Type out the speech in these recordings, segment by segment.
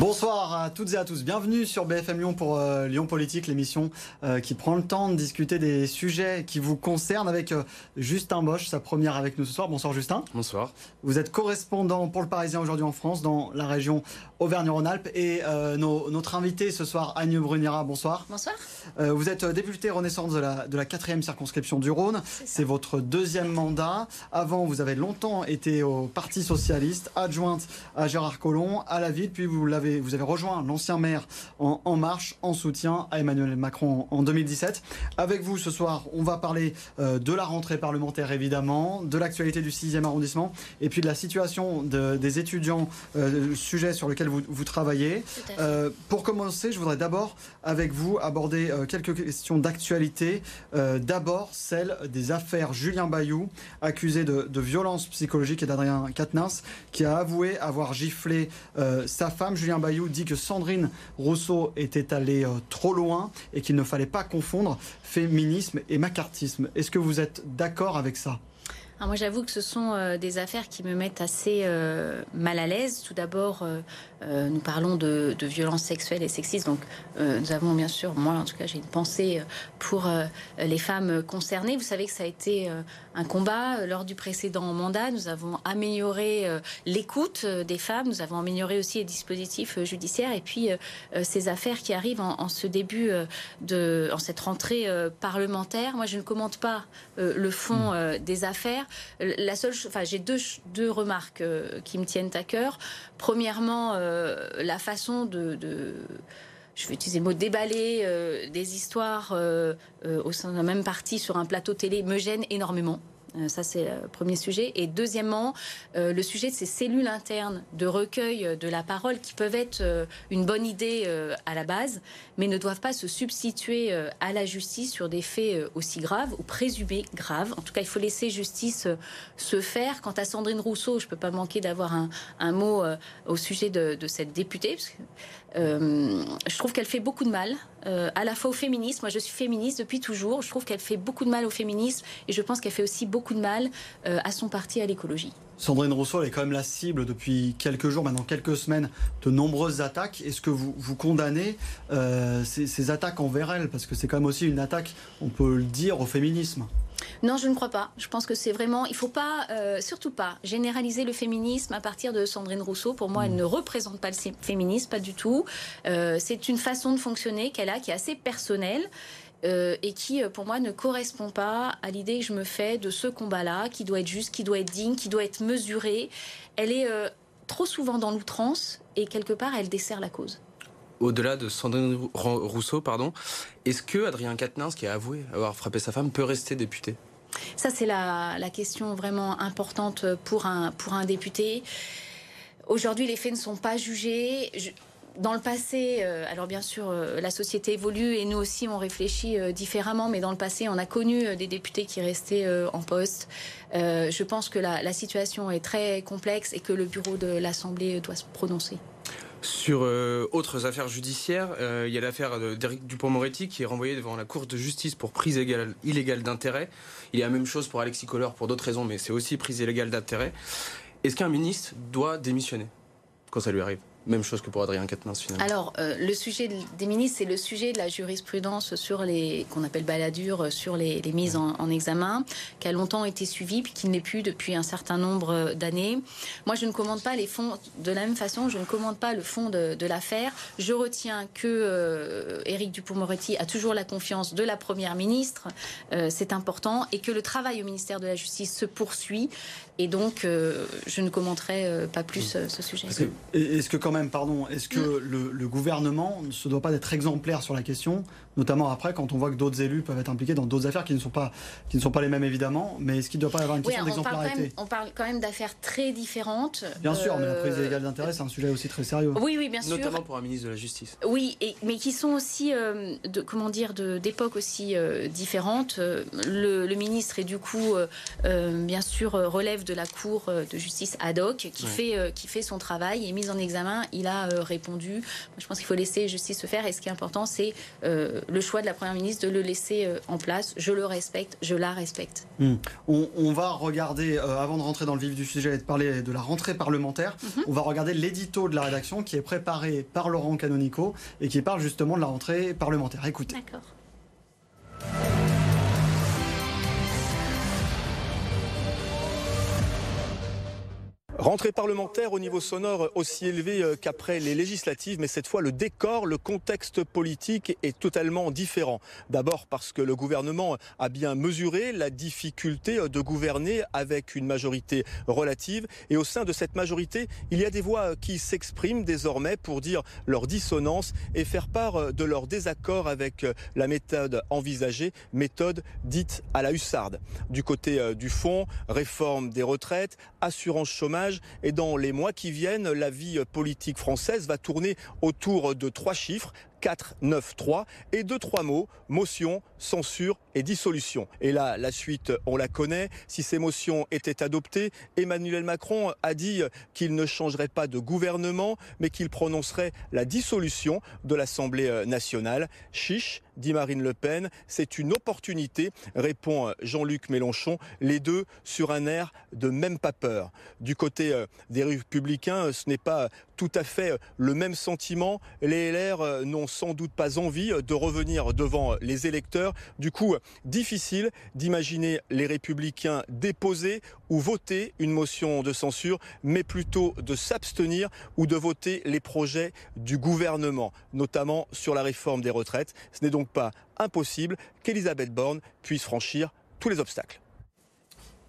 Bonsoir à toutes et à tous. Bienvenue sur BFM Lyon pour euh, Lyon Politique, l'émission euh, qui prend le temps de discuter des sujets qui vous concernent avec euh, Justin Bosch, sa première avec nous ce soir. Bonsoir Justin. Bonsoir. Vous êtes correspondant pour le Parisien aujourd'hui en France, dans la région Auvergne-Rhône-Alpes. Et notre invité ce soir, Agnès Brunira, bonsoir. Bonsoir. vous êtes député Renaissance de la, de la 4e circonscription du Rhône. C'est votre deuxième mandat. Avant, vous avez longtemps été au Parti Socialiste, adjointe à Gérard Collomb, à la ville, puis vous l'avez vous avez rejoint l'ancien maire en, Marche en soutien à Emmanuel Macron en 2017. Avec vous ce soir, on va parler euh, de la rentrée parlementaire évidemment, de l'actualité du 6e arrondissement et puis de la situation des étudiants, euh, sujet sur lequel vous, vous travaillez. Euh, pour commencer, je voudrais d'abord avec vous aborder quelques questions d'actualité. d'abord celle des affaires Julien Bayou, accusé de, de violence psychologique et d'Adrien Quatennens, qui a avoué avoir giflé sa femme. Julien Bayou dit que Sandrine Rousseau était allée euh, trop loin et qu'il ne fallait pas confondre féminisme et macartisme. Est-ce que vous êtes d'accord avec ça? Ah, moi, j'avoue que ce sont euh, des affaires qui me mettent assez euh, mal à l'aise. Tout d'abord, nous parlons de, de, violences sexuelles et sexistes. Donc, nous avons bien sûr, moi en tout cas, j'ai une pensée pour les femmes concernées. Vous savez que ça a été un combat lors du précédent mandat. Nous avons amélioré l'écoute des femmes. Nous avons amélioré aussi les dispositifs judiciaires. Et puis, ces affaires qui arrivent en, en ce début de, en cette rentrée parlementaire. Moi, je ne commente pas le fond mmh. des affaires. La seule, enfin, j'ai deux, deux remarques euh, qui me tiennent à cœur. Premièrement, euh, la façon de, je vais utiliser le mot déballer euh, des histoires au sein d'un même parti sur un plateau télé me gêne énormément. Euh, ça, c'est le premier sujet. Et deuxièmement, euh, le sujet de ces cellules internes de recueil de la parole qui peuvent être euh, une bonne idée à la base, mais ne doivent pas se substituer à la justice sur des faits aussi graves ou présumés graves. En tout cas, il faut laisser justice se faire. Quant à Sandrine Rousseau, je ne peux pas manquer d'avoir un, mot au sujet de, cette députée. Je trouve qu'elle fait beaucoup de mal euh, à la fois au féminisme. Moi, je suis féministe depuis toujours. Je trouve qu'elle fait beaucoup de mal au féminisme et je pense qu'elle fait aussi beaucoup de mal euh, à son parti, à l'écologie. Sandrine Rousseau, elle est quand même la cible depuis quelques jours, maintenant quelques semaines, de nombreuses attaques. Est-ce que vous, vous condamnez euh, ces attaques envers elle? Parce que c'est quand même aussi une attaque, on peut le dire, au féminisme. Non, je ne crois pas. Je pense que c'est vraiment. Il ne faut pas, euh, surtout pas, généraliser le féminisme à partir de Sandrine Rousseau. Pour moi, elle ne représente pas le féminisme, pas du tout. Euh, c'est une façon de fonctionner qu'elle a qui est assez personnelle. Euh, et qui, pour moi, ne correspond pas à l'idée que je me fais de ce combat-là, qui doit être juste, qui doit être digne, qui doit être mesuré. Elle est trop souvent dans l'outrance et quelque part, elle dessert la cause au-delà de Sandrine Rousseau, pardon, est-ce que Adrien Quatennens, qui a avoué avoir frappé sa femme, peut rester député? Ça, c'est la, question vraiment importante pour un, pour un député. Aujourd'hui, les faits ne sont pas jugés. dans le passé, euh, alors bien sûr, euh, la société évolue et nous aussi, on réfléchit euh, différemment, mais dans le passé, on a connu des députés qui restaient en poste. je pense que la situation est très complexe et que le bureau de l'Assemblée doit se prononcer. Sur euh, autres affaires judiciaires, euh, il y a l'affaire d'Éric Dupont-Moretti qui est renvoyé devant la Cour de justice pour prise illégale d'intérêt. Il y a la même chose pour Alexis Colleur pour d'autres raisons, mais c'est aussi prise illégale d'intérêt. Est-ce qu'un ministre doit démissionner quand ça lui arrive? Même chose que pour Adrien Quatennens finalement. Alors, euh, le sujet des ministres, c'est le sujet de la jurisprudence sur les qu'on appelle baladure, euh, sur les, mises en, examen, qui a longtemps été suivie, puis qui n'est plus depuis un certain nombre d'années. Moi, je ne commande pas les fonds de la même façon, je ne commande pas le fond de, l'affaire. Je retiens que euh, Éric Dupond-Moretti a toujours la confiance de la Première ministre, c'est important, et que le travail au ministère de la Justice se poursuit. Et donc, je ne commenterai pas plus ce sujet. Est-ce que quand même, pardon, est-ce que mm. le, gouvernement ne se doit pas d'être exemplaire sur la question, notamment après quand on voit que d'autres élus peuvent être impliqués dans d'autres affaires qui ne sont pas, qui ne sont pas les mêmes évidemment, mais est-ce qu'il ne doit pas y avoir une question d'exemplarité on, parle quand même d'affaires très différentes. Bien sûr, mais la prise illégale d'intérêt, c'est un sujet aussi très sérieux. Oui, oui, bien sûr. Notamment pour un ministre de la Justice. Oui, et, mais qui sont aussi, euh, de, comment dire, d'époques aussi euh, différentes. Le, ministre est du coup, euh, bien sûr, relève de la Cour de justice ad hoc, qui, fait, qui fait son travail et mise en examen il a euh, répondu. je pense qu'il faut laisser justice se faire. Et ce qui est important, c'est euh, le choix de la Première ministre de le laisser en place. Je le respecte, je la respecte. Hmm. On, va regarder, avant de rentrer dans le vif du sujet et de parler de la rentrée parlementaire, mhm. on va regarder l'édito de la rédaction qui est préparé par Laurent Canonico et qui parle justement de la rentrée parlementaire. Écoutez. D'accord. Rentrée parlementaire au niveau sonore aussi élevé euh, qu'après les législatives, mais cette fois le décor, le contexte politique est totalement différent. D'abord parce que le gouvernement a bien mesuré la difficulté euh, de gouverner avec une majorité relative et au sein de cette majorité, il y a des voix qui s'expriment désormais pour dire leur dissonance et faire part euh, de leur désaccord avec la méthode envisagée, méthode dite à la hussarde. Du côté du fond, réforme des retraites, assurance chômage, et dans les mois qui viennent, la vie politique française va tourner autour de trois chiffres 4, 9, 3 et deux, trois mots, motion, censure et dissolution. Et là, la suite, on la connaît. Si ces motions étaient adoptées, Emmanuel Macron a dit qu'il ne changerait pas de gouvernement, mais qu'il prononcerait la dissolution de l'Assemblée nationale. Chiche, dit Marine Le Pen, c'est une opportunité, répond Jean-Luc Mélenchon, les deux sur un air de même pas peur. Du côté euh, des républicains, ce n'est pas tout à fait le même sentiment. Les LR euh, n'ont sans doute pas envie de revenir devant les électeurs. Du coup, difficile d'imaginer les républicains déposer ou voter une motion de censure, mais plutôt de s'abstenir ou de voter les projets du gouvernement, notamment sur la réforme des retraites. Ce n'est donc pas impossible qu'Elisabeth Borne puisse franchir tous les obstacles.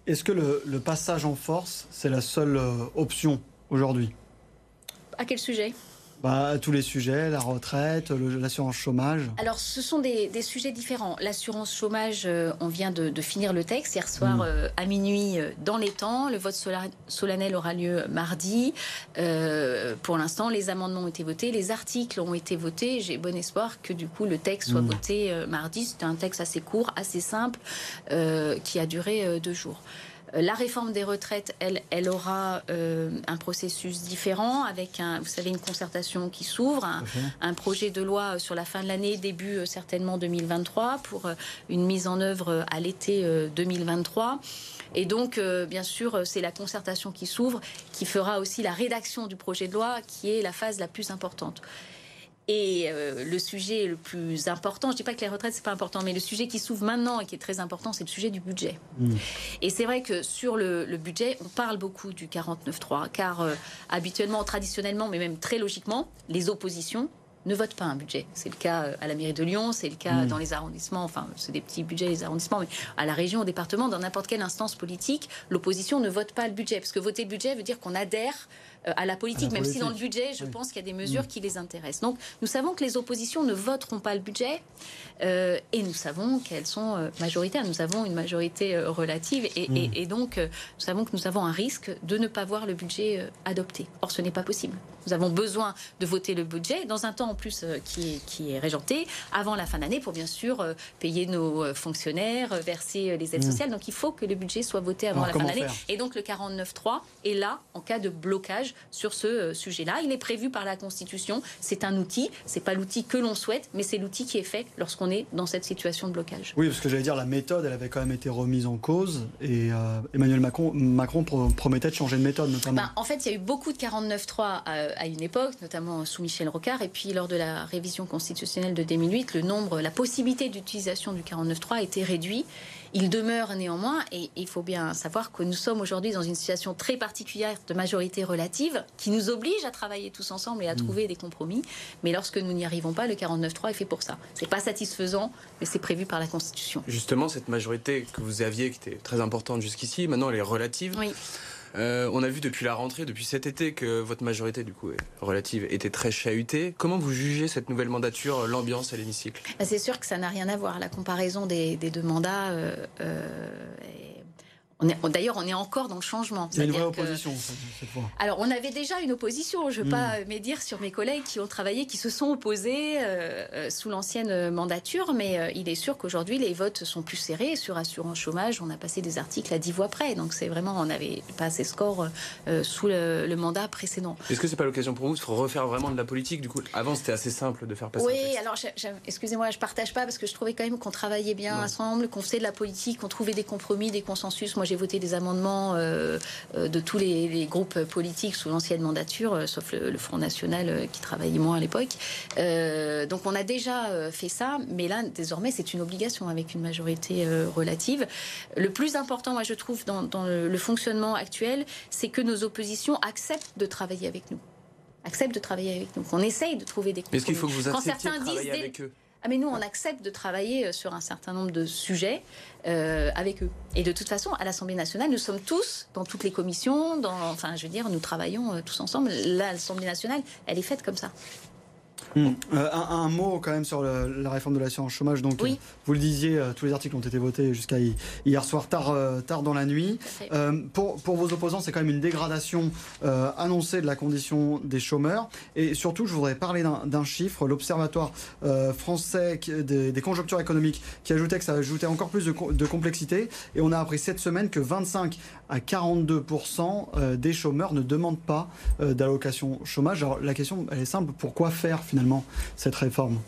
Est-ce que le, le, passage en force, c'est la seule euh, option aujourd'hui? À quel sujet bah, tous les sujets, la retraite, l'assurance chômage. Alors, ce sont des, sujets différents. L'assurance chômage, euh, on vient de, finir le texte hier soir mm. euh, à minuit euh, dans les temps. Le vote solennel aura lieu mardi. pour l'instant, les amendements ont été votés, les articles ont été votés. J'ai bon espoir que du coup le texte soit mm. voté mardi. C'était un texte assez court, assez simple, qui a duré deux jours. Euh, la réforme des retraites, elle, elle aura euh, un processus différent avec, un, vous savez, une concertation qui s'ouvre, un, projet de loi sur la fin de l'année, début euh, certainement 2023, pour une mise en œuvre à l'été 2023. Et donc, bien sûr, c'est la concertation qui s'ouvre qui fera aussi la rédaction du projet de loi, qui est la phase la plus importante. Et euh, le sujet le plus important, je ne dis pas que les retraites, c'est pas important, mais le sujet qui s'ouvre maintenant et qui est très important, c'est le sujet du budget. Mm. Et c'est vrai que sur le, budget, on parle beaucoup du 49.3, car euh, habituellement, traditionnellement, mais même très logiquement, les oppositions ne votent pas un budget. C'est le cas euh, à la mairie de Lyon, c'est le cas mm. dans les arrondissements, enfin, c'est des petits budgets, les arrondissements, mais à la région, au département, dans n'importe quelle instance politique, l'opposition ne vote pas le budget. Parce que voter le budget veut dire qu'on adhère à la politique, même si dans le budget, je pense qu'il y a des mesures mm. qui les intéressent. Donc, nous savons que les oppositions ne voteront pas le budget euh, et nous savons qu'elles sont euh, majoritaires. Nous avons une majorité relative et, mm. et, donc nous savons que nous avons un risque de ne pas voir le budget adopté. Or, ce n'est pas possible. Nous avons besoin de voter le budget dans un temps en plus qui est, qui est régenté avant la fin d'année pour bien sûr payer nos fonctionnaires, verser les aides mm. sociales. Donc, il faut que le budget soit voté avant la fin d'année. Et donc, le 49.3 est là en cas de blocage sur ce euh, sujet-là. Il est prévu par la Constitution. C'est un outil. C'est pas l'outil que l'on souhaite, mais c'est l'outil qui est fait lorsqu'on est dans cette situation de blocage. Oui, parce que j'allais dire la méthode, elle avait quand même été remise en cause et euh, Emmanuel Macron, Macron, promettait de changer de méthode notamment. Ben, en fait, il y a eu beaucoup de 49.3 à, à une époque, notamment sous Michel Rocard, et puis lors de la révision constitutionnelle de 2008, le nombre, la possibilité d'utilisation du 49.3 a été réduit. Il demeure néanmoins, et il faut bien savoir que nous sommes aujourd'hui dans une situation très particulière de majorité relative qui nous oblige à travailler tous ensemble et à mm. trouver des compromis. Mais lorsque nous n'y arrivons pas, le 49.3 est fait pour ça. C'est pas satisfaisant, mais c'est prévu par la Constitution. Justement, cette majorité que vous aviez, qui était très importante jusqu'ici, maintenant elle est relative. Oui. Euh, on a vu depuis la rentrée, depuis cet été, que votre majorité, du coup, relative, était très chahutée. Comment vous jugez cette nouvelle mandature, l'ambiance à l'hémicycle? Bah, C'est sûr que ça n'a rien à voir. La comparaison des, deux mandats euh, euh, D'ailleurs, on est encore dans le changement. Il y a une vraie opposition cette fois. Alors, on avait déjà une opposition. Je ne veux Hmm. pas médire sur mes collègues qui ont travaillé, qui se sont opposés euh, euh, sous l'ancienne mandature, mais euh, il est sûr qu'aujourd'hui, les votes sont plus serrés. Sur assurance chômage, on a passé des articles à 10 voix près. Donc, c'est vraiment, on n'avait pas ces scores euh, sous le, le mandat précédent. Est-ce que c'est pas l'occasion pour vous de refaire vraiment de la politique? Du coup, avant, c'était assez simple de faire passer un Oui, texte. alors excusez-moi, je partage pas parce que je trouvais quand même qu'on travaillait bien Non. ensemble, qu'on faisait de la politique, qu'on trouvait des compromis, des consensus. Moi, j'ai voté des amendements euh, euh, de tous les, les groupes politiques sous l'ancienne mandature, euh, sauf le, le Front National qui travaillait moins à l'époque. Donc, on a déjà fait ça, mais là, désormais, c'est une obligation avec une majorité relative. Le plus important, moi, je trouve, dans, dans le, fonctionnement actuel, c'est que nos oppositions acceptent de travailler avec nous acceptent de travailler avec nous, qu'on essaye de trouver des Mais compromis. Est-ce qu'il faut que vous acceptiez de travailler avec eux? Ah mais nous, on accepte de travailler euh, sur un certain nombre de sujets euh, avec eux. Et de toute façon, à l'Assemblée nationale, nous sommes tous dans toutes les commissions, dans, enfin, je veux dire, nous travaillons euh, tous ensemble. L'Assemblée nationale, elle est faite comme ça. Hmm. Euh, un, un mot quand même sur le- la réforme de l'assurance chômage. Donc, Oui. euh, vous le disiez, euh, tous les articles ont été votés jusqu'à hi- hier soir tard, euh, tard dans la nuit. Euh, pour, pour vos opposants, c'est quand même une dégradation euh, annoncée de la condition des chômeurs. Et surtout, je voudrais parler d'un chiffre. L'Observatoire euh, français qui- des, des conjonctures économiques qui ajoutait que ça ajoutait encore plus de, de complexité. Et on a appris cette semaine que 25 à 42% euh, des chômeurs ne demandent pas euh, d'allocation chômage. Alors la question, elle est simple. Pourquoi faire finalement? Cette réforme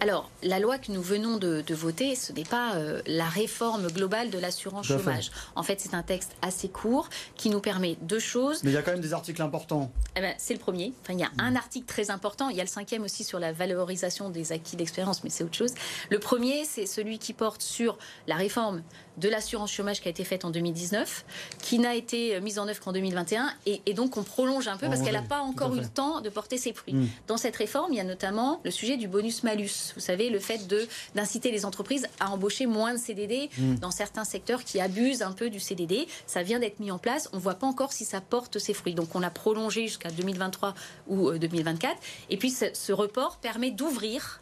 Alors, la loi que nous venons de, de voter, ce n'est pas euh, la réforme globale de l'assurance chômage. En fait, c'est un texte assez court qui nous permet deux choses. Mais il y a quand même des articles importants. Eh ben, c'est le premier. Enfin, il y a un article très important. Il y a le cinquième aussi sur la valorisation des acquis d'expérience, mais c'est autre chose. Le premier, c'est celui qui porte sur la réforme de l'assurance chômage qui a été faite en 2019, qui n'a été euh, mise en œuvre qu'en 2021, et, et donc on prolonge un peu parce qu'elle n'a pas encore eu le temps de porter ses fruits. Mm. Dans cette réforme, il y a notamment le sujet du bonus-malus. Vous savez, le fait de d'inciter les entreprises à embaucher moins de CDD Mm. dans certains secteurs qui abusent un peu du CDD. Ça vient d'être mis en place. On ne voit pas encore si ça porte ses fruits. Donc on l'a prolongé jusqu'à 2023 ou euh, 2024. Et puis ce, ce report permet d'ouvrir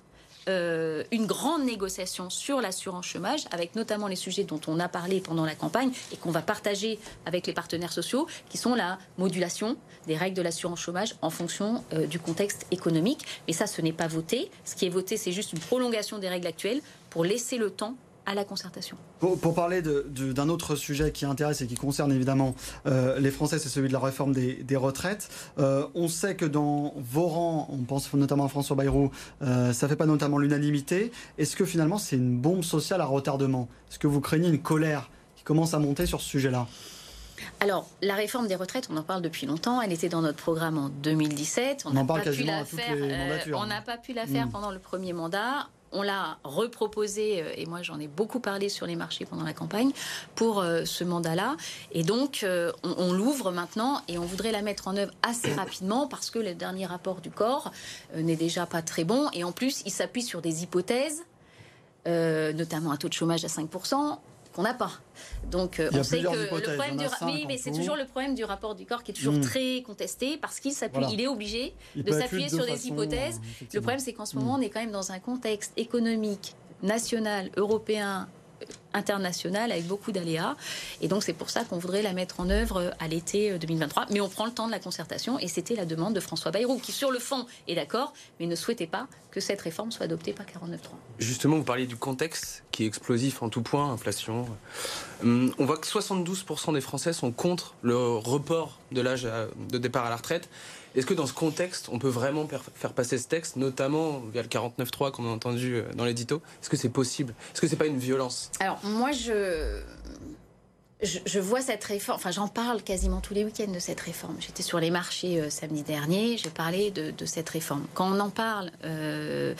euh, une grande négociation sur l'assurance chômage, avec notamment les sujets dont on a parlé pendant la campagne et qu'on va partager avec les partenaires sociaux, qui sont la modulation des règles de l'assurance chômage en fonction euh, du contexte économique. Mais ça, ce n'est pas voté. Ce qui est voté, c'est juste une prolongation des règles actuelles pour laisser le temps à la concertation. Pour, pour parler d'un autre sujet qui intéresse et qui concerne évidemment euh, les Français, c'est celui de la réforme des, des retraites. Euh, on sait que dans vos rangs, on pense notamment à François Bayrou, euh, ça fait pas notamment l'unanimité. Est-ce que finalement c'est une bombe sociale à retardement? Est-ce que vous craignez une colère qui commence à monter sur ce sujet-là? Alors, la réforme des retraites, on en parle depuis longtemps. Elle était dans notre programme en 2017. On n'a pas pu la faire. euh, on n'a pas pu la faire Mm. pendant le premier mandat. On l'a reproposé, euh, et moi j'en ai beaucoup parlé sur les marchés pendant la campagne, pour euh, ce mandat-là. Et donc, euh, on, on l'ouvre maintenant et on voudrait la mettre en œuvre assez rapidement parce que le dernier rapport du corps n'est déjà pas très bon. Et en plus, il s'appuie sur des hypothèses, euh, notamment un taux de chômage à 5%. Qu'on n'a pas. Donc euh, on sait que le problème du oui, mais c'est toujours le problème du rapport du corps qui est toujours Mm. très contesté parce qu'il s'appuie, Voilà. il est obligé Il de s'appuyer sur des hypothèses. Le problème, c'est qu'en ce moment, on est quand même dans un contexte économique, national, européen, euh, international, avec beaucoup d'aléas. Et donc, c'est pour ça qu'on voudrait la mettre en œuvre euh, à l'été euh, 2023. Mais on prend le temps de la concertation. Et c'était la demande de François Bayrou, qui, sur le fond, est d'accord, mais ne souhaitait pas que cette réforme soit adoptée par 49.3. Justement, vous parliez du contexte qui est explosif en tout point, inflation. Hum, On voit que 72% des Français sont contre le report de l'âge à- de départ à la retraite. Est-ce que dans ce contexte, on peut vraiment faire passer ce texte, notamment via le 49.3 qu'on a entendu euh, dans l'édito? Est-ce que c'est possible? Est-ce que c'est pas une violence? Alors, moi, je. Je, vois cette réforme, enfin j'en parle quasiment tous les week-ends de cette réforme. J'étais sur les marchés euh, samedi dernier, j'ai parlé de, cette réforme. Quand on en parle euh,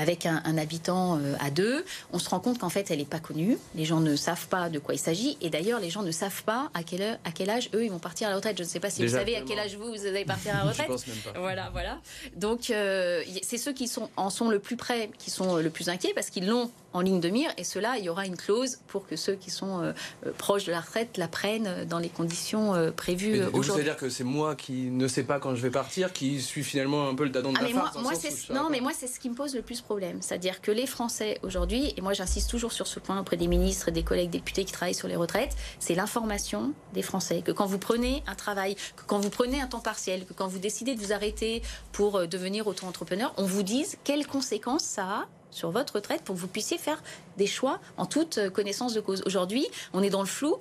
avec un, un habitant euh, à deux, on se rend compte qu'en fait elle n'est pas connue. Les gens ne savent pas de quoi il s'agit et d'ailleurs les gens ne savent pas à quel, heure- à quel âge eux ils vont partir à la retraite. Je ne sais pas si Déjà, vous savez à quel âge vous, vous allez partir à la Je retraite. pense même pas. Voilà, voilà. Donc, euh, c'est ceux qui sont, en sont le plus près, qui sont euh, le plus inquiets parce qu'ils l'ont en ligne de mire. Et cela, il y aura une clause pour que ceux qui sont euh, proches de la retraite la prennent dans les conditions euh, prévues aujourd'hui. dire que c'est moi qui ne sais pas quand je vais partir, qui suis finalement un peu le dadon de Ah la mais farce, moi sens je non mais moi c'est ce qui me pose le plus C'est-à-dire que les Français aujourd'hui, et moi j'insiste toujours sur ce point auprès des ministres et des collègues députés qui travaillent sur les retraites, c'est l'information des Français. Que quand vous prenez un travail, que quand vous prenez un temps partiel, que quand vous décidez de vous arrêter pour euh, devenir auto-entrepreneur, on vous dise quelles conséquences ça a sur votre retraite pour que vous puissiez faire des choix en toute euh, connaissance de cause. Aujourd'hui, on est dans le flou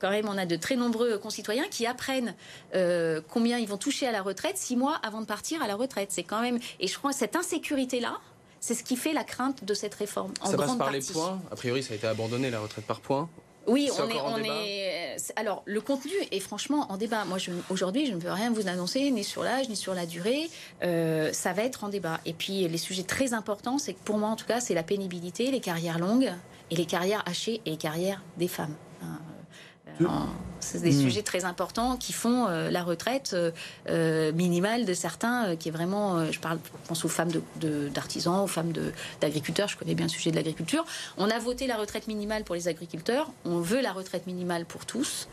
quand même, on a de très nombreux concitoyens qui apprennent euh, combien ils vont toucher à la retraite six mois avant de partir à la retraite. C'est quand même, et je crois cette insécurité-là, c'est ce qui fait la crainte de cette réforme. En ça passe par les points. A priori, ça a été abandonné la retraite par points. Oui, on est, on est. Alors, le contenu est franchement en débat. Moi, aujourd'hui, je ne peux rien vous annoncer, ni sur l'âge, ni sur la durée. Euh, ça va être en débat. Et puis, les sujets très importants, c'est que pour moi, en tout cas, c'est la pénibilité, les carrières longues et les carrières hachées et les carrières des femmes. Hein, c'est des hmm. sujets très importants qui font euh, la retraite euh, euh, minimale de certains, qui est vraiment, je parle, pense aux femmes d'artisans, de, aux femmes d'agriculteurs, je connais bien le sujet de l'agriculture. On a voté la retraite minimale pour les agriculteurs, on veut la retraite minimale pour tous.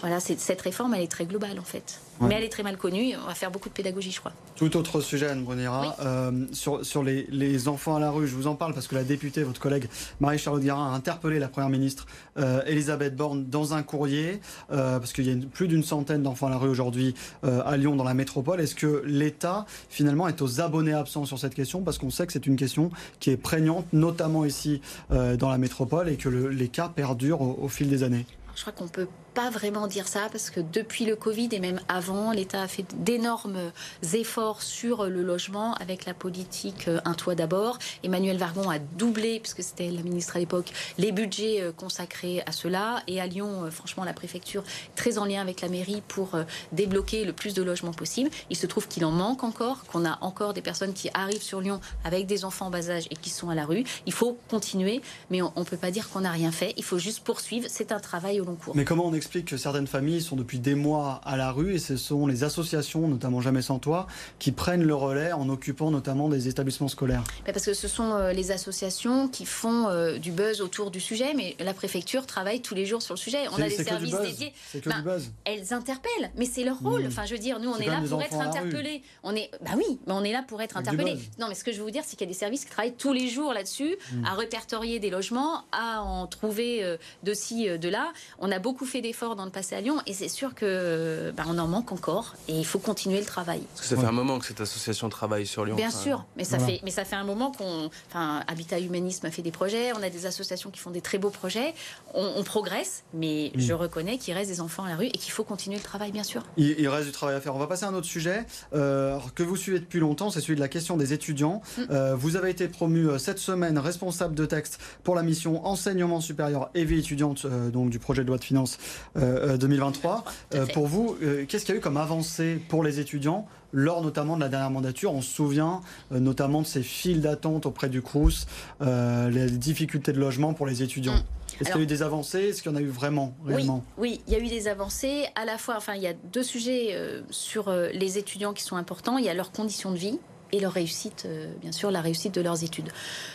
Voilà, cette réforme, elle est très globale en fait. Mais elle est très mal connue. On va faire beaucoup de pédagogie, je crois. Tout autre sujet, Anne Brunera. Euh, sur, sur les, enfants à la rue, je vous en parle parce que la députée, votre collègue Marie-Charlotte Guérin, a interpellé la Première ministre euh, Elisabeth Borne dans un courrier, euh, parce qu'il y a plus d'une centaine d'enfants à la rue aujourd'hui à Lyon, dans la métropole. Est-ce que l'État, finalement, est aux abonnés absents sur cette question? Parce qu'on sait que c'est une question qui est prégnante, notamment ici dans la métropole, et que les cas perdurent au fil des années. Je crois qu'on peut pas vraiment dire ça parce que depuis le Covid et même avant, l'État a fait d'énormes efforts sur le logement avec la politique euh, Un toit d'abord. Emmanuel Vargon a doublé, puisque c'était la ministre à l'époque, les budgets euh, consacrés à cela. Et à Lyon, euh, franchement, la préfecture très en lien avec la mairie pour débloquer le plus de logements possible. Il se trouve qu'il en manque encore, qu'on a encore des personnes qui arrivent sur Lyon avec des enfants en bas âge et qui sont à la rue. Il faut continuer, mais on ne peut pas dire qu'on n'a rien fait. Il faut juste poursuivre. C'est un travail au long cours. Mais comment explique que certaines familles sont depuis des mois à la rue et ce sont les associations, notamment Jamais sans toi, qui prennent le relais en occupant notamment des établissements scolaires Parce que ce sont euh, les associations qui font euh, du buzz autour du sujet, mais la préfecture travaille tous les jours sur le sujet. On a des services dédiés. C'est que du ben, buzz. Elles interpellent, mais c'est leur rôle. Hmm. Enfin, je veux dire, nous, on est, là pour être interpellés. On est, bah oui, mais on est là pour être interpellés. Non, mais ce que je veux vous dire, c'est qu'il y a des services qui travaillent tous les jours là-dessus, hmm. à répertorier des logements, à en trouver euh, de ci, de là. On a beaucoup fait d'efforts dans le passé à Lyon et c'est sûr que bah, on en manque encore et il faut continuer le travail. Parce que ça fait un moment que cette association travaille sur Lyon. Bien sûr, mais ça fait mais ça fait un moment qu'on enfin Habitat Humanisme a fait des projets, on a des associations qui font des très beaux projets, on, progresse, mais je reconnais qu'il reste des enfants à la rue et qu'il faut continuer le travail bien sûr. Il, reste du travail à faire. On va passer à un autre sujet euh, que vous suivez depuis longtemps, c'est celui de la question des étudiants. Mm. Euh, vous avez été promu euh, cette semaine responsable de texte pour la mission enseignement supérieur et vie étudiante donc du projet de loi de finances 2023. Euh, pour vous, euh, qu'est-ce qu'il y a eu comme avancée pour les étudiants lors notamment de la dernière mandature? On se souvient euh, notamment de ces files d'attente auprès du CRUS, les difficultés de logement pour les étudiants. Mm. Est-ce qu'il y a eu des avancées? Est-ce qu'il y en a eu vraiment réellement? oui, il y a eu des avancées. À la fois, enfin, il y a deux sujets sur les étudiants qui sont importants. Il y a leurs conditions de vie et leur réussite, euh, bien sûr, la réussite de leurs études.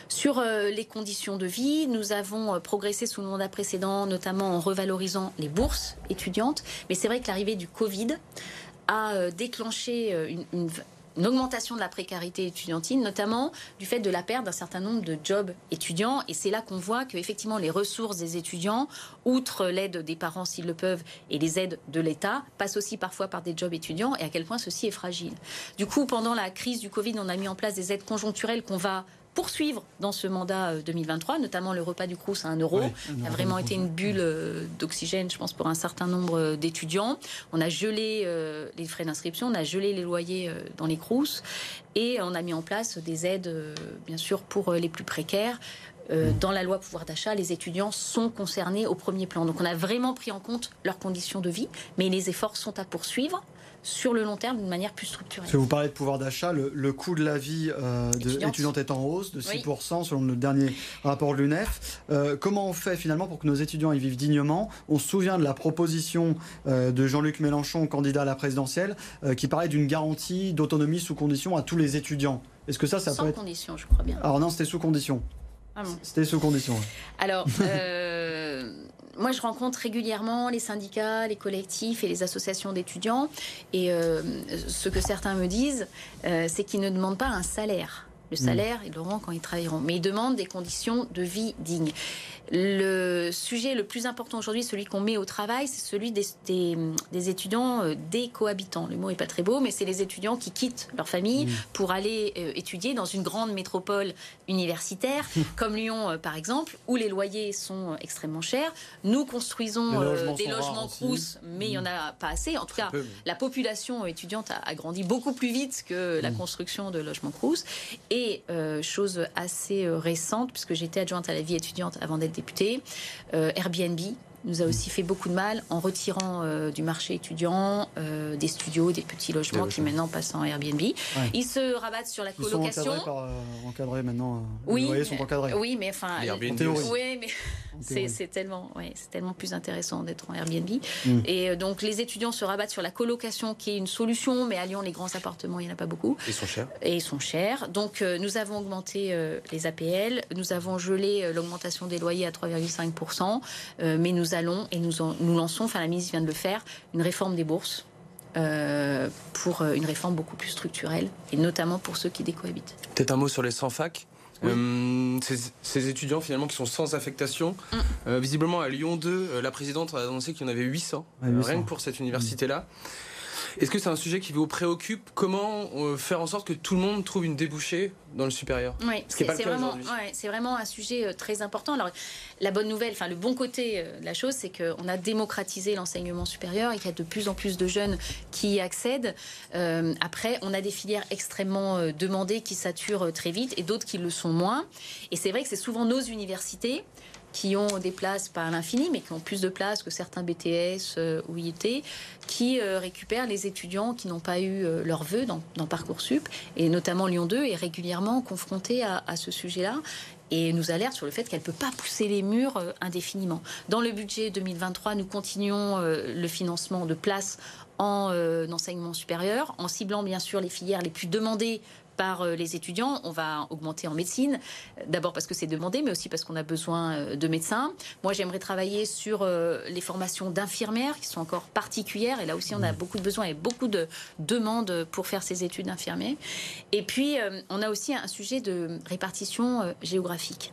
Sur euh, les conditions de vie, nous avons euh, progressé sous le mandat précédent, notamment en revalorisant les bourses étudiantes. Mais c'est vrai que l'arrivée du Covid a déclenché une, une augmentation de la précarité étudiantine, notamment du fait de la perte d'un certain nombre de jobs étudiants. Et c'est là qu'on voit que effectivement les ressources des étudiants, outre l'aide des parents s'ils le peuvent et les aides de l'État, passent aussi parfois par des jobs étudiants et à quel point ceci est fragile. Du coup, pendant la crise du Covid, on a mis en place des aides conjoncturelles qu'on va poursuivre dans ce mandat 2023, euh, notamment le repas du Crous à 1 euro. a vraiment été une bulle euh, d'oxygène, je pense, pour un certain nombre euh, d'étudiants. On a gelé les frais d'inscription, on a gelé les loyers dans les Crous et on a mis en place des aides, bien sûr, pour les plus précaires. dans la loi pouvoir d'achat, les étudiants sont concernés au premier plan. Donc on a vraiment pris en compte leurs conditions de vie, mais les efforts sont à poursuivre sur le long terme d'une manière plus structurée. Si vous parlez de pouvoir d'achat, le, coût de la vie euh, étudiante. est en hausse de 6% selon le dernier rapport de l'UNEF. Euh, comment on fait finalement pour que nos étudiants y vivent dignement? On se souvient de la proposition euh, de Jean-Luc Mélenchon, candidat à la présidentielle, euh, qui parlait d'une garantie d'autonomie sous condition à tous les étudiants. Est-ce que ça, ça peut être... condition, je crois bien. Alors non, c'était sous condition. Ah c'était sous condition. Alors, moi, je rencontre régulièrement les syndicats, les collectifs et les associations d'étudiants. Et euh, ce que certains me disent, euh, c'est qu'ils ne demandent pas un salaire le salaire, ils l'auront quand ils travailleront. Mais ils demandent des conditions de vie dignes. Le sujet le plus important aujourd'hui, celui qu'on met au travail, c'est celui des, des, étudiants euh, des cohabitants. Le mot est pas très beau, mais c'est les étudiants qui quittent leur famille pour aller euh, étudier dans une grande métropole universitaire, comme Lyon euh, par exemple, où les loyers sont extrêmement chers. Nous construisons des logements Crous, mais il n'y en a pas assez. En tout cas, la population étudiante a, grandi beaucoup plus vite que la construction de logements Crous. Et chose assez récente, puisque j'étais adjointe à la vie étudiante avant d'être député. Euh, Airbnb nous a aussi fait beaucoup de mal en retirant euh, du marché étudiant euh, des studios, des petits logements qui maintenant passent en Airbnb. Ils se rabattent sur la colocation. Ils sont encadrés, maintenant. Oui, les loyers sont encadrés. Oui, mais enfin, oui, mais c'est tellement, ouais, c'est tellement plus intéressant d'être en Airbnb. Mm. Et euh, donc les étudiants se rabattent sur la colocation, qui est une solution, mais à Lyon, les grands appartements, il n'y en a pas beaucoup. Ils sont chers. Et ils sont chers. Donc euh, nous avons augmenté euh, les APL, nous avons gelé l'augmentation des loyers à 3,5%, mais nous allons et nous, nous lançons, enfin la ministre vient de le faire, une réforme des bourses. pour une réforme beaucoup plus structurelle, et notamment pour ceux qui décohabitent. Peut-être un mot sur les 100 facs euh, ces, étudiants finalement qui sont sans affectation. Mm. Euh, visiblement à Lyon 2, euh, la présidente a annoncé qu'il y en avait 800, rien que pour cette université-là. Est-ce que c'est un sujet qui vous préoccupe? Comment euh, faire en sorte que tout le monde trouve une débouchée dans le supérieur? Oui, c'est vraiment, c'est vraiment un sujet euh, très important. Alors, la bonne nouvelle, enfin le bon côté euh, de la chose, c'est qu'on a démocratisé l'enseignement supérieur et qu'il y a de plus en plus de jeunes qui y accèdent. après, on a des filières extrêmement demandées qui saturent très vite et d'autres qui le sont moins. Et c'est vrai que c'est souvent nos universités qui ont des places pas à l'infini, mais qui ont plus de places que certains BTS euh, ou IET, qui euh, récupèrent les étudiants qui n'ont pas eu euh, leur vœu dans, dans, Parcoursup, et notamment Lyon 2 est régulièrement confronté à, ce sujet-là et nous alerte sur le fait qu'elle ne peut pas pousser les murs indéfiniment. Dans le budget 2023, nous continuons le financement de places en enseignement supérieur, en ciblant bien sûr les filières les plus demandées par euh, les étudiants. On va augmenter en médecine, d'abord parce que c'est demandé, mais aussi parce qu'on a besoin euh, de médecins. Moi, j'aimerais travailler sur euh, les formations d'infirmières qui sont encore particulières. Et là aussi, on a mmh. beaucoup de besoins et beaucoup de demandes pour faire ces études d'infirmiers. Et puis, on a aussi un sujet de répartition géographique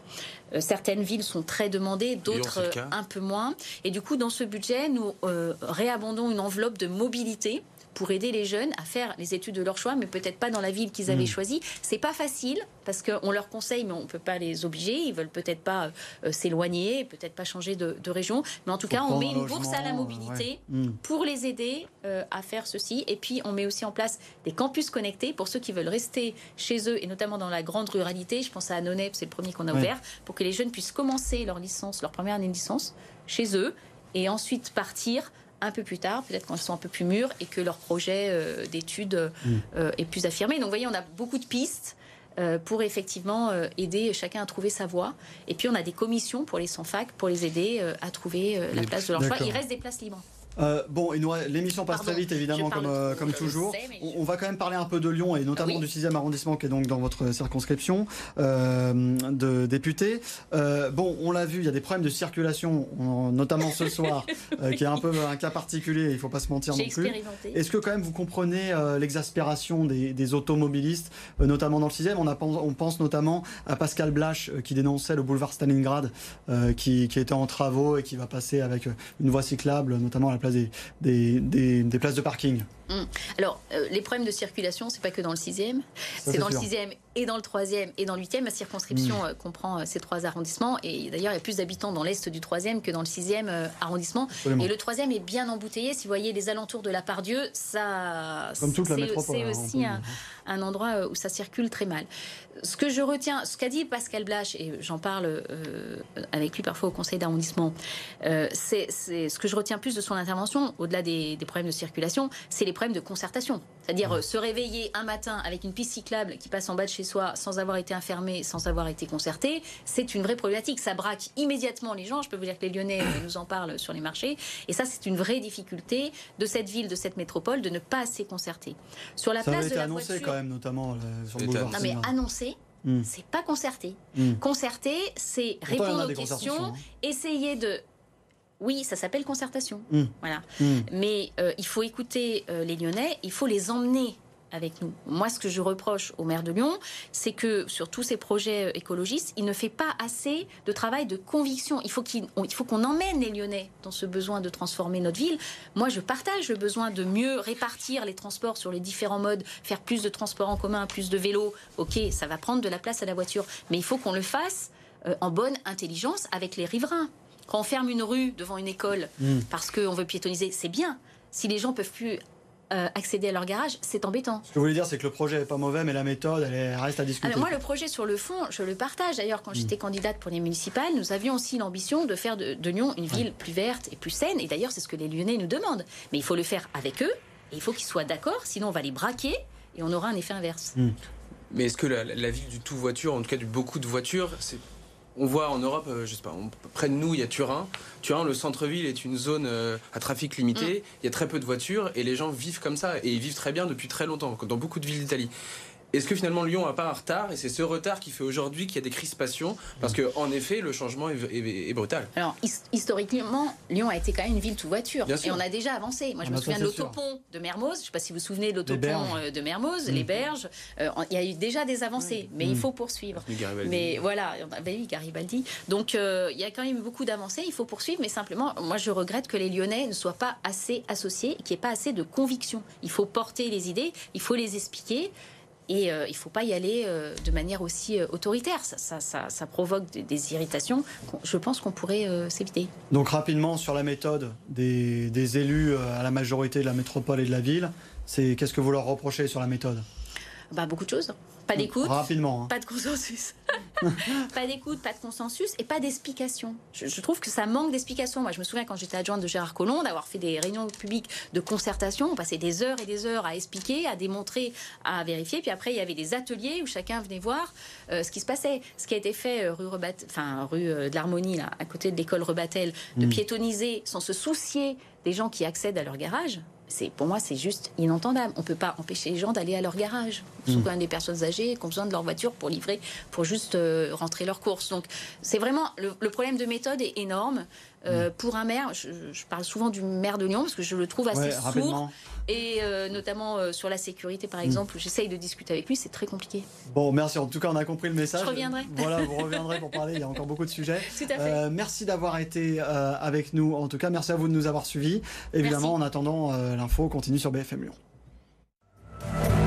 certaines villes sont très demandées, d'autres un peu moins. Et du coup, dans ce budget, nous réabondons une enveloppe de mobilité pour aider les jeunes à faire les études de leur choix, mais peut-être pas dans la ville qu'ils avaient hmm. choisie. C'est pas facile parce qu'on leur conseille, mais on peut pas les obliger. Ils veulent peut-être pas euh, s'éloigner, peut-être pas changer de, région. Mais en tout cas, on met une bourse à la mobilité hmm. pour les aider euh, à faire ceci. Et puis, on met aussi en place des campus connectés pour ceux qui veulent rester chez eux et notamment dans la grande ruralité. Je pense à Annonay, c'est le premier qu'on a ouvert, pour que les jeunes puissent commencer leur licence, leur première année de licence chez eux et ensuite partir un peu plus tard, peut-être quand ils sont un peu plus mûrs et que leur projet euh, d'études mm. euh, est plus affirmé. Donc vous voyez, on a beaucoup de pistes euh, pour effectivement aider chacun à trouver sa voie. Et puis on a des commissions pour les sans-fac pour les aider à trouver la place de leur choix. Il reste des places libres. Euh, bon, l'émission passe très vite, évidemment, comme, euh, comme toujours. on, va quand même parler un peu de Lyon et notamment du 6e arrondissement qui est donc dans votre circonscription euh, de député. bon, on l'a vu, il y a des problèmes de circulation, notamment ce soir, qui est un peu un cas particulier, il ne faut pas se mentir non plus. Est-ce que quand même vous comprenez l'exaspération des, automobilistes, notamment dans le 6e on, on, pense notamment à Pascal Blache qui dénonçait le boulevard Stalingrad qui, qui était en travaux et qui va passer avec une voie cyclable, notamment à la des, des, places de parking. Hum. Alors, euh, les problèmes de circulation, c'est pas que dans le 6e, c'est dans le 6e et dans le 3e et dans le 8e. Ma circonscription hum. euh, comprend euh, ces trois arrondissements. Et d'ailleurs, il y a plus d'habitants dans l'est du 3e que dans le 6e arrondissement. Et le 3e est bien embouteillé. Si vous voyez les alentours de la Pardieu, ça. Comme toute la métropole. C'est hein, aussi un, un, endroit où ça circule très mal. Ce que je retiens, ce qu'a dit Pascal Blache, et j'en parle avec lui parfois au conseil d'arrondissement, c'est ce que je retiens plus de son intervention, au-delà des, des problèmes de circulation, c'est les problème de concertation. C'est-à-dire euh, se réveiller un matin avec une piste cyclable qui passe en bas de chez soi sans avoir été enfermée, sans avoir été concertée, c'est une vraie problématique. Ça braque immédiatement les gens. Je peux vous dire que les Lyonnais euh, nous en parlent sur les marchés. Et ça, c'est une vraie difficulté de cette ville, de cette métropole, de ne pas assez concerter. Sur la ça place de la annoncé quand même, notamment euh, sur le boulevard. Non, mais annoncé, hmm. c'est pas concerté. Hmm. Concerté, c'est répondre aux questions, hein. essayer de oui, ça s'appelle concertation. Hmm. Voilà. Hmm. Mais euh, il faut écouter euh, les Lyonnais, il faut les emmener avec nous. Moi, ce que je reproche au maire de Lyon, c'est que sur tous ces projets écologistes, il ne fait pas assez de travail de conviction. Il faut qu'on emmène les Lyonnais dans ce besoin de transformer notre ville. Moi, je partage le besoin de mieux répartir les transports sur les différents modes, faire plus de transports en commun, plus de vélos. Ok, ça va prendre de la place à la voiture, mais il faut qu'on le fasse euh, en bonne intelligence avec les riverains. Quand on ferme une rue devant une école mm. parce qu'on veut piétoniser, c'est bien. Si les gens peuvent plus euh, accéder à leur garage, c'est embêtant. Ce que vous voulez dire, c'est que le projet n'est pas mauvais, mais la méthode, elle, reste à discuter. Alors moi, le projet sur le fond, je le partage. D'ailleurs, quand j'étais mm. candidate pour les municipales, nous avions aussi l'ambition de faire de, Lyon une ville plus verte et plus saine. Et d'ailleurs, c'est ce que les Lyonnais nous demandent. Mais il faut le faire avec eux, et il faut qu'ils soient d'accord, sinon on va les braquer, et on aura un effet inverse. Mm. Mais est-ce que la, la, ville du tout voiture, en tout cas du beaucoup de voitures, c'est on voit en Europe, euh, je sais pas, près de nous, il y a Turin. Turin, le centre-ville est une zone euh, à trafic limité. Mm. Il y a très peu de voitures et les gens vivent comme ça. Et ils vivent très bien depuis très longtemps, dans beaucoup de villes d'Italie. Est-ce que finalement Lyon n'a pas un retard et c'est ce retard qui fait aujourd'hui qu'il y a des crispations Parce qu'en effet, le changement est, brutal. Alors, historiquement, Lyon a été quand même une ville tout voiture. et on a déjà avancé. Moi, je ah me bah souviens de l'autopont de Mermoz. Je ne sais pas si vous vous souvenez de l'autopont euh, de Mermoz, les mm. berges. Euh, il y a eu déjà des avancées, mais il mm. faut poursuivre. Mais voilà, bah oui, Garibaldi. Donc, euh, il y a quand même beaucoup d'avancées. Il faut poursuivre, mais simplement, moi, je regrette que les Lyonnais ne soient pas assez associés, qu'il n'y ait pas assez de conviction. Il faut porter les idées, il faut les expliquer. Et euh, il ne faut pas y aller euh, de manière aussi euh, autoritaire. Ça, provoque des, irritations. Je pense qu'on pourrait s'éviter. Donc rapidement sur la méthode des, des élus à la majorité de la métropole et de la ville, c'est qu'est-ce que vous leur reprochez sur la méthode? Bah, Beaucoup de choses. Pas d'écoute. Rapidement. Hein. Pas de consensus. pas d'écoute, pas de consensus et pas d'explication. Je, trouve que ça manque d'explication. Moi, je me souviens quand j'étais adjointe de Gérard Collomb d'avoir fait des réunions publiques de concertation. On passait des heures et des heures à expliquer, à démontrer, à vérifier. Puis après, il y avait des ateliers où chacun venait voir euh, ce qui se passait. Ce qui a été fait euh, rue, enfin, rue euh, de l'Harmonie, là, à côté de l'école Rebatel, de mm. piétoniser sans se soucier des gens qui accèdent à leur garage pour moi, c'est juste inentendable. On ne peut pas empêcher les gens d'aller à leur garage. Surtout mmh. des personnes âgées qui ont besoin de leur voiture pour livrer, pour juste euh, rentrer leurs courses. Donc, c'est vraiment le, problème de méthode est énorme. Euh, mm. Pour un maire, je, parle souvent du maire de Lyon parce que je le trouve assez sourd. Et euh, notamment sur la sécurité, par mm. exemple, j'essaye de discuter avec lui, c'est très compliqué. Bon, merci. En tout cas, on a compris le message. Je reviendrai. Voilà, vous reviendrez pour parler. Il y a encore beaucoup de sujets. Tout à fait. merci d'avoir été avec nous. En tout cas, merci à vous de nous avoir suivis. Évidemment, en attendant, l'info continue sur BFM Lyon.